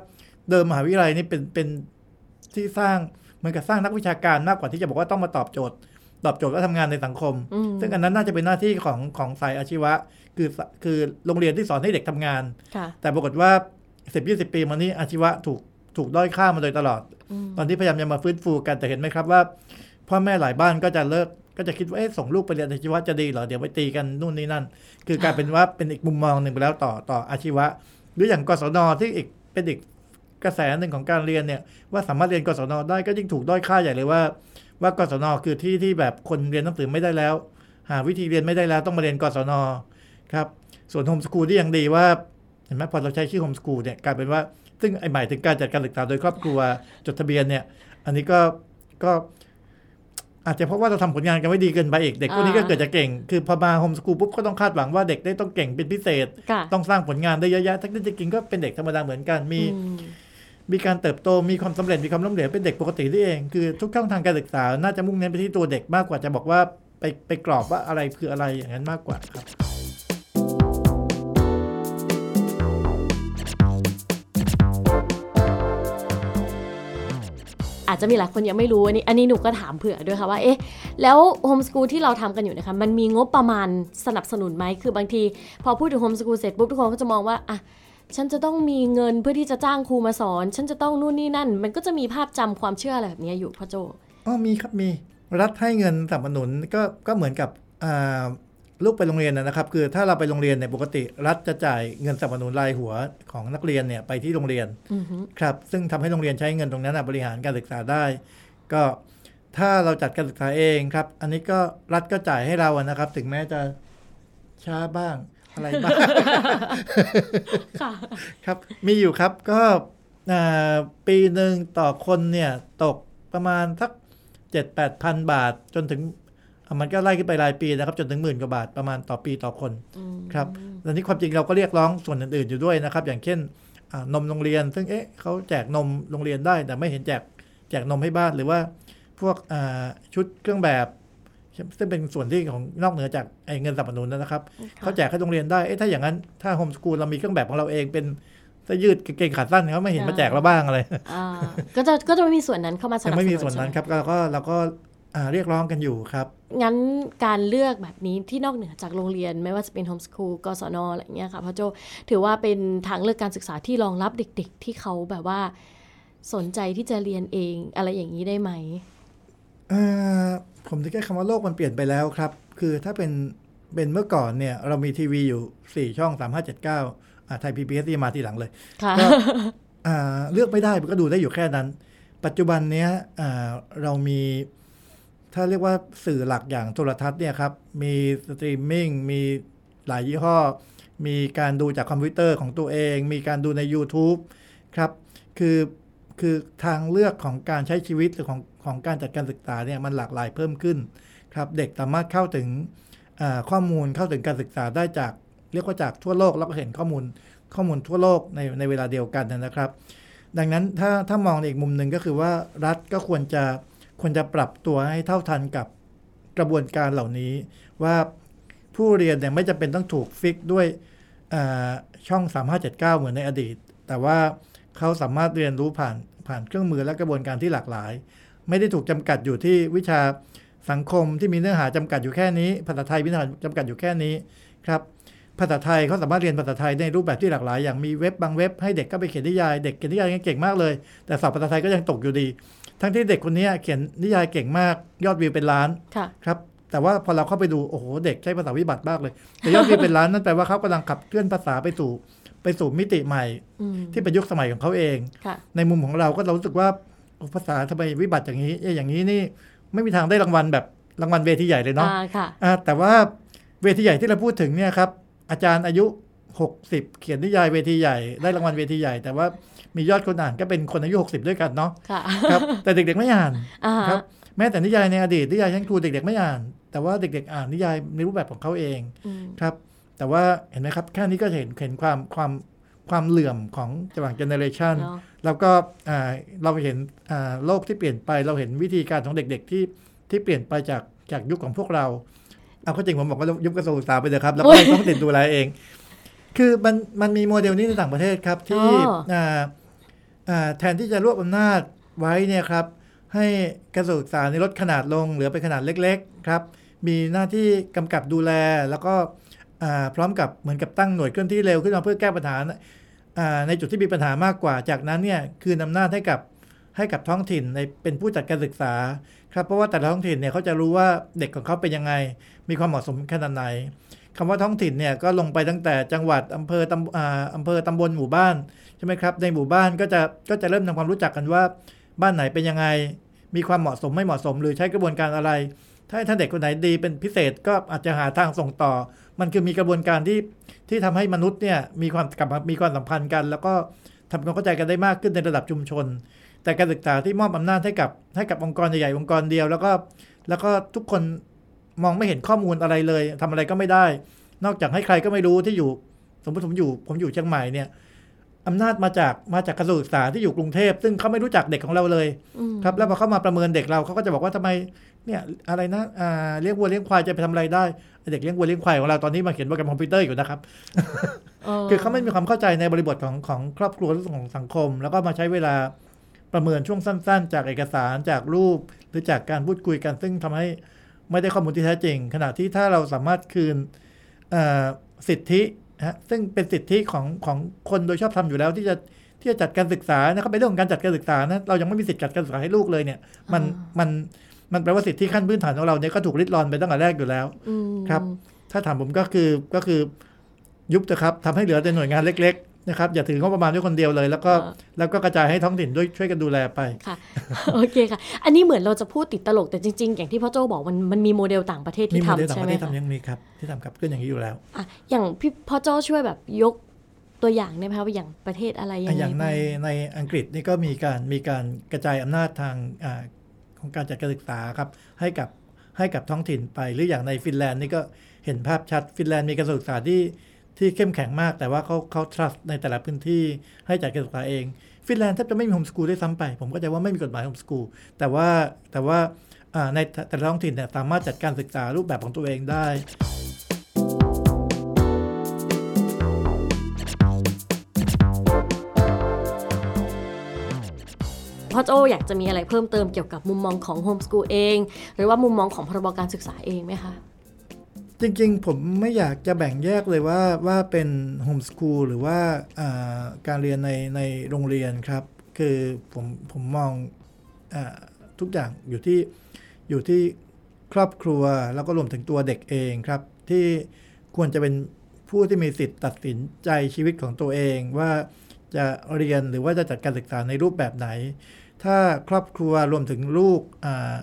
เดิมมหาวิทยาลัยนี่เป็นเป็นที่สร้างเหมือนกับสร้างนักวิชาการมากกว่าที่จะบอกว่าต้องมาตอบโจทย์ ตอบโจทย์ว่าทำงานในสังคมอืมซึ่งอันนั้นน่าจะเป็นหน้าที่ของของสายอาชีวะ คือสคือโรงเรียนที่สอนให้เด็กทำงานค่ะแต่ปรากฏว่าสิบยี่สิบปีมานี้อาชีวะถูกถูกด้อยค่ามาโดยตลอดอืมตอนที่พยายามจะมาฟื้นฟูกันแต่เห็นไหมครับว่า พ่อแม่หลายบ้านก็จะเลิกก็จะคิดว่าเอ๊ะส่งลูกไปเรียนอาชีวะจะดีเหรอเดี๋ยวไปตีกันนู่นนี่นั่น คือกลายเป็นว่าเป็นอีกมุมมองหนึ่งไปแล้วต่อต่ออาชีวะ หรืออย่างกศนที่อีกเป็นอีก กระแสหนึ่งของการเรียนเนี่ยว่าสามารถเรียนกศนได้ก็ยิ่งถูกด้อยค่าใหญ่เลยว่า ว่ากศนคือที่ที่แบบคนเรียนหนังสือไม่ได้แล้ว หาวิธีเรียนไม่ได้แล้วต้องมาเรียนกศนครับส่วนโฮมสกูลที่ยังดีว่าเห็นไหมพอเราใช้ชื่อโฮมสกูลเนี่ยกลายเป็นว่าซึ่งไอหมายถึงการจัดการศึกษาโดยครอบครัวจดทะเบียนเนี่ย อันนี้ก็ก็อาจจะเพราะว่าเราทำผลงานกันไม่ดีเกินไปอีกเด็กพวกนี้ก็อ่าเกิดจะเก่ง คือพอมาโฮมสกูลปุ๊บก็ต้องคาดหวังว่าเด็กได้ต้องเก่งเป็นพิเศษค่ะต้องสร้างผลงานได้เยอะแยะทั้งที่จริงๆก็เป็นเด็กธรรมดาเหมือนกันมีอื มีการเติบโตมีความสำเร็จมีความล้มเหลวเป็นเด็กปกตินี่เองคือทุกช่องทางการศึกษา น่าจะมุ่งเน้นไปที่ตัวเด็กมากกว่าจะบอกว่าไปไปกรอบว่าอะไรคืออะไรอย่างนั้นมากกว่าครับ อาจจะมีหลายคนยังไม่รู้อันนี้อันนี้หนูก็ถามเผื่อด้วยค่ะว่าเอ๊ะแล้วโฮมสกูลที่เราทำกันอยู่นะคะมันมีงบประมาณสนับสนุนไหมคือบางที พอพูดถึงโฮมสกูลเสร็จปุ๊บทุกคนก็จะมองว่าอะ ฉันจะต้องมีเงินเพื่อที่จะจ้างครูมาสอน ฉันจะต้องนู่นนี่นั่น มันก็จะมีภาพจำความเชื่ออะไรแบบนี้อยู่พ่อโจอ๋อมีครับมีรัฐให้เงินสนับสนุนก็ก็เหมือนกับอ่าลูกไปโรงเรียนนะนะครับ คือถ้าเราไปโรงเรียนเนี่ยปกติ รัฐจะจ่ายเงินสนับสนุนรายหัวของนักเรียนเนี่ยไปที่โรงเรียนอือฮึครับ ซึ่งทำให้โรงเรียนใช้เงินตรงนั้นนะบริหารการศึกษาได้ ก็ถ้าเราจัดการศึกษาเองครับ อันนี้ก็รัฐก็จ่ายให้เราอะนะครับ ถึงแม้จะช้าบ้าง อะไรบ้างค่ะครับ มีอยู่ครับก็อ่าปีหนึ่งต่อคนเนี่ย ตกประมาณสักเจ็ดแปดพันบาทจนถึงอะมันก็ไล่ขึ้นไปรายปีนะครับ จนถึงหมื่นกว่าบาทประมาณต่อปีต่อคนอืมครับตอนนี้ความจริงเราก็เรียกร้องส่วนอื่นๆอยู่ด้วยนะครับ อย่างเช่นอ่านมโรงเรียน ซึ่งเอ๊ะเขาแจกนมโรงเรียนได้ แต่ไม่เห็นแจกแจกนมให้บ้านหรือว่าพวกอ่าชุดเครื่องแบบ ซึ่งเป็นส่วนที่ของนอกเหนือจากไอ้เงินสนับสนุนนะครับค่ะเขาแจกให้โรงเรียนได้เอ๊ะถ้าอย่างนั้นถ้าโฮมสกูลเรามีเครื่องแบบของเราเองเป็นเสื้อยืดกางเกงขาสั้นเขาไม่เห็นมาแจกเราบ้างอะไรอ่าก็จะก็จะไม่มีส่วนนั้นเข้ามาสนัยับงสนุนไม่มีส่วนนั้นใช่ไหครับเราก็เราก็อ่าเรียกร้องกันอยู่ครับ งั้นการเลือกแบบนี้ที่นอกเหนือจากโรงเรียน ไม่ว่าจะเป็นโฮมสคูลกศนอะไรอย่างเงี้ยค่ะพ่อโจถือว่าเป็นทางเลือกการศึกษาที่รองรับเด็ก ๆ ที่เขาแบบว่าสนใจที่จะเรียนเองอะไรอย่างนี้ได้ไหมเอ่อ ผมจะแค่คำว่าโลกมันเปลี่ยนไปแล้วครับ คือถ้าเป็นเป็นเมื่อก่อนเนี่ย เรามีทีวีอยู่ 4 ช่อง 3 5 7 9อ่าไทยพีบีเอสมาทีหลังเลยค่ะก็อ่าเลือกไม่ได้มันก็ดูได้อยู่แค่นั้น ปัจจุบันเนี้ยอ่าเรามีถ้าเรียกว่าสื่อหลักอย่างโทรทัศน์เนี่ยครับ มีสตรีมมิ่งมีหลายยี่ห้อ มีการดูจากคอมพิวเตอร์ของตัวเอง มีการดูใน YouTube ครับ คือ คือทางเลือกของการใช้ชีวิตหรือของของการจัดการศึกษาเนี่ยมันหลากหลายเพิ่มขึ้นครับเด็กสามารถเข้าถึงข้อมูลเข้าถึงการศึกษาได้จาก เรียกว่าจากทั่วโลกแล้วก็เห็นข้อมูลข้อมูลทั่วโลกในในเวลาเดียวกันนะครับ ดังนั้นถ้าถ้ามองในอีกมุมหนึ่งก็คือว่ารัฐก็ควรจะควรจะปรับตัวให้เท่าทันกับกระบวนการเหล่านี้ ว่าผู้เรียนเนี่ยไม่จำเป็นต้องถูกฟิกด้วยอ่าช่อง 3579 เหมือนในอดีต แต่ว่าเขาสามารถเรียนรู้ผ่าน ผ่านเครื่องมือและกระบวนการที่หลากหลาย ไม่ได้ถูกจำกัดอยู่ที่วิชาสังคมที่มีเนื้อหาจำกัดอยู่แค่นี้ ภาษาไทยมีเนื้อหาจำกัดอยู่แค่นี้ครับภาษาไทยเขาสามารถเรียนภาษาไทยในรูปแบบที่หลากหลาย อย่างมีเว็บบางเว็บให้เด็กก็ไปเขียนนิยาย เด็กเขียนนิยายเก่งมากเลย แต่สอบภาษาไทยก็ยังตกอยู่ดี ทั้งที่เด็กคนนี้เขียนนิยายเก่งมาก ยอดวิวเป็นล้านค่ะครับแต่ว่าพอเราเข้าไปดูโอ้โหเด็กใช้ภาษาวิบัติมากเลยแต่ยอดวิวเป็นล้านนั่นแปลว่าเขากำลังขับเคลื่อนภาษาไปสู่ ไปสู่มิติใหม่อืมที่เป็นยุคสมัยของเขาเองค่ะในมุมของเราก็เรารู้สึกว่าโอ้ภาษาทำไมวิบัติอย่างนี้เอ๊ะอย่างนี้นี่ไม่มีทางได้รางวัลแบบรางวัลเวทีใหญ่เลยเนาะอ่าค่ะอ่าแต่ว่าเวทีใหญ่ที่เราพูดถึงเนี่ยครับอาจารย์อายุ 60 เขียนนิยายเวทีใหญ่ได้รางวัลเวทีใหญ่ แต่ว่ามียอดคนอ่านก็เป็นคนอายุ 60 ด้วยกันเนาะค่ะครับแต่เด็กๆไม่อ่านอ่าครัฮะบแม้แต่นิยายในอดีตนิยายชั้นครูเด็กๆไม่อ่าน แต่ว่าเด็กๆอ่านนิยายในรูปแบบของเขาเองอืมครับ แต่ว่าเห็นไหมครับ แค่นี้ก็เห็นเห็นความความความเหลื่อมของระหว่างเจเนอเรชันเนาะแล้วก็อ่าเราเห็นอ่าโลกที่เปลี่ยนไปเราเห็นวิธีการของเด็ก ๆ ที่ที่เปลี่ยนไปจากจากยุคของพวกเรา เอาเข้าจริงผมบอกว่ายุคกระทรวงศึกษาไปเลยครับ แล้วก็ให้ต้องติดดูแลเอง คือมันมันมีโมเดลนี้ในต่างประเทศครับที่อ๋ออ่าอ่าแทนที่จะรวบอำนาจไว้เนี่ยครับ ให้กระทรวงศึกษาในลดขนาดลง เหลือเป็นขนาดเล็ก ๆ ครับ มีหน้าที่กำกับดูแลแล้วก็อ่า พร้อมกับเหมือนกับตั้งหน่วยเคลื่อนที่เร็วขึ้นมาเพื่อแก้ปัญหาในจุดที่มีปัญหามากกว่า จากนั้นเนี่ยคืนอำนาจให้กับให้กับท้องถิ่นในเป็นผู้จัดการศึกษาครับเพราะว่าแต่ละท้องถิ่นเนี่ยเขาจะรู้ว่าเด็กของเขาเป็นยังไง มีความเหมาะสมขนาดไหนคำว่าท้องถิ่นเนี่ยก็ลงไปตั้งแต่จังหวัดอำเภอตำอ่าอำเภอตำบลหมู่บ้านใช่ไหมครับในหมู่บ้านก็จะก็จะเริ่มทำความรู้จักกันว่า บ้านไหนเป็นยังไง มีความเหมาะสมไม่เหมาะสม หรือใช้กระบวนการอะไร ถ้าถ้าเด็กคนไหนดีเป็นพิเศษก็อาจจะหาทางส่งต่อ มันคือมีกระบวนการที่ที่ทำให้มนุษย์เนี่ยมีความกลับมามีความสัมพันธ์กัน แล้วก็ทำความเข้าใจกันได้มากขึ้นในระดับชุมชน แต่การศึกษาที่มอบอำนาจให้กับให้กับองค์กรใหญ่ๆองค์กรเดียว แล้วก็แล้วก็ทุกคนมองไม่เห็นข้อมูลอะไรเลยทำอะไรก็ไม่ได้ นอกจากให้ใครก็ไม่รู้ที่อยู่ สมมติผมอยู่ผมอยู่เชียงใหม่เนี่ยอำนาจมาจากมาจากกระทรวงศึกษาที่อยู่กรุงเทพ ซึ่งเขาไม่รู้จักเด็กของเราเลยอืมครับ แล้วพอเขามาประเมินเด็กเราเขาก็จะบอกว่าทำไม เนี่ยอะไรนะอ่าเลี้ยงวัวเลี้ยงควายจะไปทำอะไรได้เด็กเลี้ยงวัวเลี้ยงควายของเราตอนนี้มาเขียนโปรแกรมคอมพิวเตอร์อยู่นะครับคือเขาไม่มีความเข้าใจในบริบทของของครอบครัวและของสังคม แล้วก็มาใช้เวลาประเมินช่วงสั้น ๆ จากเอกสารจากรูป หรือจากการพูดคุยกัน ซึ่งทำให้ไม่ได้ข้อมูลที่แท้จริง ขณะที่ถ้าเราสามารถคืนเอ่อสิทธิฮะซึ่งเป็นสิทธิของของคนโดยชอบทำอยู่แล้วที่จะที่จะจัดการศึกษานะครับเป็นเรื่องของการจัดการศึกษานะเรายังไม่มีสิทธิจัดการศึกษาให้ลูกเลยเนี่ยมันมัน มันแปลว่าสิทธิขั้นพื้นฐานของเราเนี่ยก็ถูกริดรอนไปตั้งแต่แรกอยู่แล้วอืมครับ ถ้าถามผมก็คือก็คือยุบเถอะครับทำให้เหลือแต่หน่วยงานเล็กๆนะครับอย่าถืองบประมาณด้วยคนเดียวเลย แล้วก็เออแล้วก็กระจายให้ท้องถิ่นด้วยช่วยกันดูแลไปค่ะโอเคค่ะ อันนี้เหมือนเราจะพูดติดตลกแต่จริง ๆ อย่างที่พ่อโจบอกมันมันมีโมเดลต่างประเทศมีที่โมเดลทำต่างใช่ประไหมเทศคะทำยังมีครับที่ทำกับเคลื่อนอย่างนี้อยู่แล้วอะอย่างพี่พ่อโจช่วยแบบยกตัวอย่างได้ไหมคะว่าอย่างประเทศอะไรยังอะไงอย่างในบ้งในอังกฤษนี่ก็มีการมีการกระจายอำนาจทางอา ของการจัดการศึกษาครับให้กับให้กับท้องถิ่นไป หรืออย่างในฟินแลนด์นี่ก็เห็นภาพชัดฟินแลนด์มีการศึกษาที่ที่เข้มแข็งมาก แต่ว่าเขาเขา trust ในแต่ละพื้นที่ให้จัดการศึกษาเอง ฟินแลนด์แทบจะไม่มีโฮมสกูลด้ซ้ำไป ผมก็จะว่าไม่มีกฎหมายโฮมสกูลแต่ว่าแต่ว่าอ่าในแต่ละท้องถิ่นเนี่ยสามารถจัดการศึกษารูปแบบของตัวเองได้ พ่อโจอยากจะมีอะไรเพิ่มเติมเกี่ยวกับมุมมองของโฮมสกูลเอง หรือว่ามุมมองของพรบการศึกษาเองไหมคะจริงๆ ผมไม่อยากจะแบ่งแยกเลยว่าว่าเป็นโฮมสคูลหรือว่าการเรียนในในโรงเรียนครับ คือผมผมมองอทุกอย่างอยู่ที่อยู่ที่ครอบครัวแล้วก็รวมถึงตัวเด็กเองครับ ที่ควรจะเป็นผู้ที่มีสิทธิ์ตัดสินใจชีวิตของตัวเอง ว่าจะเรียนหรือว่าจะจัดการศึกษาในรูปแบบไหน ถ้าครอบครัวรวมถึงลูกอ่า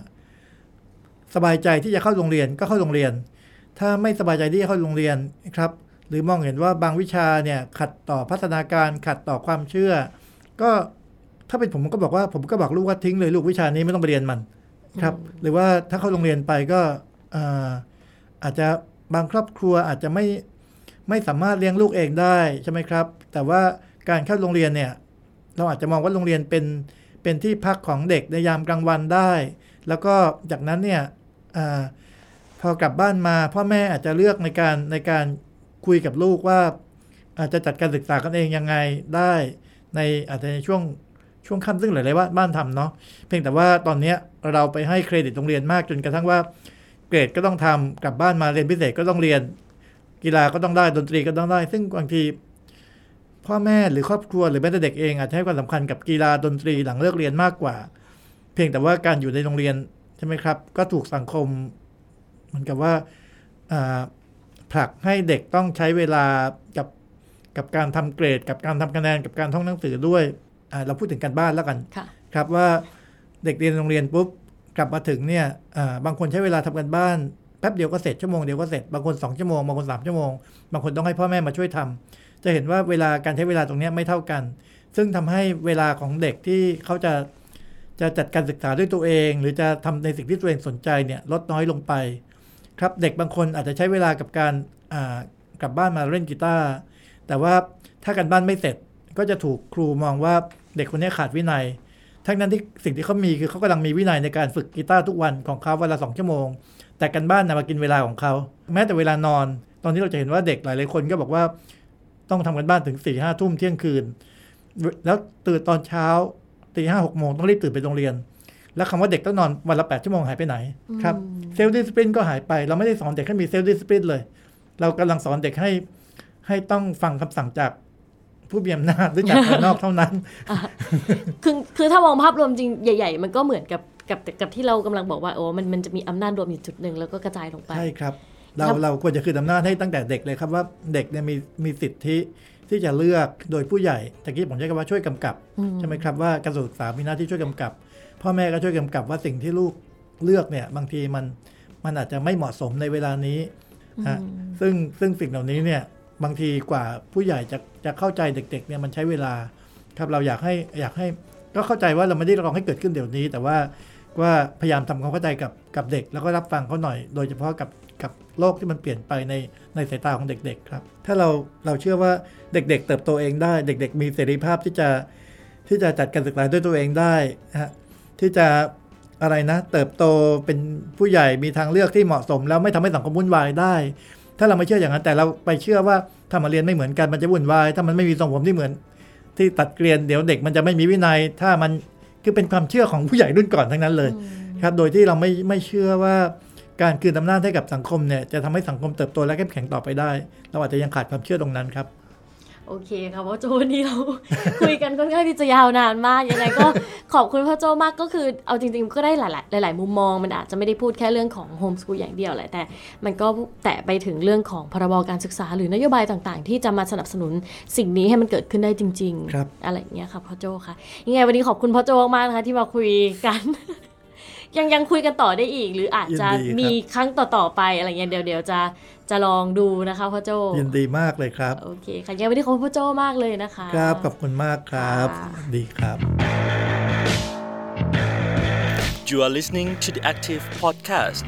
สบายใจที่จะเข้าโรงเรียนก็เข้าโรงเรียน ถ้าไม่สบายใจที่จะเข้าโรงเรียนครับ หรือมองเห็นว่าบางวิชาเนี่ยขัดต่อพัฒนาการขัดต่อความเชื่อ ก็ถ้าเป็นผมก็บอกว่าผมก็บอกลูกว่าทิ้งเลยลูกวิชานี้ไม่ต้องไปเรียนมันครับ หรือว่าถ้าเข้าโรงเรียนไปก็อ่าอาจจะบางครอบครัวอาจจะไม่ไม่สามารถเลี้ยงลูกเองได้ใช่ไหมครับ แต่ว่าการเข้าโรงเรียนเนี่ย เราอาจจะมองว่าโรงเรียนเป็น เป็นที่พักของเด็กในยามกลางวันได้ แล้วก็จากนั้นเนี่ยอพอกลับบ้านมา พ่อแม่อาจจะเลือกในการในการคุยกับลูกว่าอาจจะจัดการศึกษากันเองยังไงได้ในอาจจะในช่วงช่วงค่ำซึ่งหลายๆว่าบ้านทำเนาะเพียงแต่ว่าตอนนี้เราไปให้เครดิตโรงเรียนมากจนกระทั่งว่า เกรดก็ต้องทำกลับบ้านมาเรียนพิเศษก็ต้องเรียน กีฬาก็ต้องได้ดนตรีก็ต้องได้ ซึ่งบางที พ่อแม่หรือครอบครัวหรือแม้แต่เด็กเองอาจจะให้ความสำคัญกับกีฬาดนตรีหลังเลิกเรียนมากกว่า เพียงแต่ว่าการอยู่ในโรงเรียนใช่ไหมครับ ก็ถูกสังคมเหมือนกับว่าอ่าผลักให้เด็กต้องใช้เวลากับกับการทำเกรด กับการทำคะแนนกับการท่องหนังสือด้วยอ่าเราพูดถึงการบ้านแล้วกันค่ะครับว่าเด็กเรียนโรงเรียนปุ๊บกลับมาถึงเนี่ยอ่าบางคนใช้เวลาทำกันบ้านแป๊บเดียวก็เสร็จชั่วโมงเดียวก็เสร็จบางคน 2 ชั่วโมงบางคน 3 ชั่วโมง บางคนต้องให้พ่อแม่มาช่วยทำ จะเห็นว่าเวลาการใช้เวลาตรงนี้ไม่เท่ากัน ซึ่งทำให้เวลาของเด็กที่เขาจะจะจัดการศึกษาด้วยตัวเอง หรือจะทำในสิ่งที่ตัวเองสนใจเนี่ยลดน้อยลงไป ครับเด็กบางคนอาจจะใช้เวลากับการกลับบ้านมาเล่นกีตาร์แต่ว่าถ้าการบ้านไม่เสร็จก็จะถูกครูมองว่าเด็กคนนี้ขาดวินัย ทั้งนั้นที่สิ่งที่เขามีคือเขากำลังมีวินัยในการฝึกกีตาร์ทุกวันของเขาวันละสองชั่วโมง แต่การบ้านน่ะมากินเวลาของเขา แม้แต่เวลานอน ตอนนี้เราจะเห็นว่าเด็กหลายๆคนก็บอกว่า ต้องทำการบ้านถึงสี่ห้าทุ่มเที่ยงคืน แล้วตื่นตอนเช้าตีห้าหกโมงต้องรีบตื่นไปโรงเรียน แล้วคำว่าเด็กต้องนอนวันละแปดชั่วโมงหายไปไหนครับ self-discipline ก็หายไป เราไม่ได้สอนเด็กให้มี self-discipline เลย เรากำลังสอนเด็กให้ให้ต้องฟังคำสั่งจากผู้มีอำนาจหรือจากภายนอกเท่านั้น คือคือถ้ามองภาพรวมจริงใหญ่ ๆ มันก็เหมือนกับกับกับที่เรากำลังบอกว่าโอ้มันมันจะมีอำนาจรวมอยู่จุดหนึ่งแล้วก็กระจายลงไป ใช่ครับ เราครับเราควรจะคืนอำนาจให้ตั้งแต่เด็กเลยครับว่าเด็กเนี่ยมีมีสิทธิที่จะเลือกโดยผู้ใหญ่ตะกี้ผมใช้คำว่าช่วยกำกับอืมใช่ไหมครับว่าการศึกษามีหน้าที่ช่วยกำกับ พ่อแม่ก็ช่วยกำกับว่าสิ่งที่ลูกเลือกเนี่ยบางทีมันมันอาจจะไม่เหมาะสมในเวลานี้ฮะซึ่งซึ่งสิ่งเหล่านี้เนี่ยบางทีกว่าผู้ใหญ่จะจะเข้าใจเด็กๆเนี่ยมันใช้เวลาครับเราอยากให้อยากให้ก็เข้าใจว่าเราไม่ได้รองให้เกิดขึ้นเดี๋ยวนี้ แต่ว่าว่าพยายามทำความเข้าใจกับกับเด็ก แล้วก็รับฟังเขาหน่อย โดยเฉพาะกับ กับโลกที่มันเปลี่ยนไปในในสายตาของเด็กๆครับ ถ้าเราเราเชื่อว่าเด็กๆ เติบโตเองได้ เด็ก ๆ มีเสรีภาพที่จะที่จะจัดการศึกษาด้วยตัวเองได้นะฮะที่จะอะไรนะ เติบโตเป็นผู้ใหญ่มีทางเลือกที่เหมาะสม แล้วไม่ทำให้สังคมวุ่นวายได้ ถ้าเราไม่เชื่ออย่างนั้นแต่เราไปเชื่อว่าถ้ามาเรียนไม่เหมือนกันมันจะวุ่นวาย ถ้ามันไม่มีทรงผมที่เหมือน ที่ตัดเกลียนเดี๋ยวเด็กมันจะไม่มีวินัย ถ้ามันคือเป็นความเชื่อของผู้ใหญ่รุ่นก่อนทั้งนั้นเลย ครับ โดยที่เราไม่ไม่เชื่อว่า การคืนอำนาจให้กับสังคมเนี่ยจะทำให้สังคมเติบโตและเข้มแข็งต่อไปได้ เราอาจจะยังขาดความเชื่อตรงนั้นครับโอเคค่ะพ่อโจวันนี้เราคุยกันค่อนข้างที่จะยาวนานมากยังไงก็ขอบคุณพ่อโจมากก็คือเอาจริง ๆ ก็ได้หลาย ๆ หลาย ๆ มุมมองมันอาจจะไม่ได้พูดแค่เรื่องของโฮมส o ูลอย่างเดียวแหละแต่ มันก็แตะไปถึงเรื่องของพรบการศึกษาหรือนโยบายต่างๆ ที่จะมาสนับสนุนสิ่งนี้ให้มันเกิดขึ้นได้จริงครับๆอะไรอย่างเงี้ยค่ะพ่อโจค่ะยังไงวันนี้ขอบคุณพ่อโจมากๆนะคะที่มาคุยกัน ยังยังคุยกันต่อได้อีก หรืออาจจะยินดีครับ มีครั้งต่อๆไปอะไรเงี้ยเดี๋ยวเดี๋ยวจะจะลองดูนะคะพ่อโจยินดีมากเลยครับ โอเคค่ะยังไงวันนี้ขอบคุณพ่อโจมากเลยนะคะ ครับ ขอบคุณมากครับ ค่ะ ดีครับ You are listening to the Active Podcast.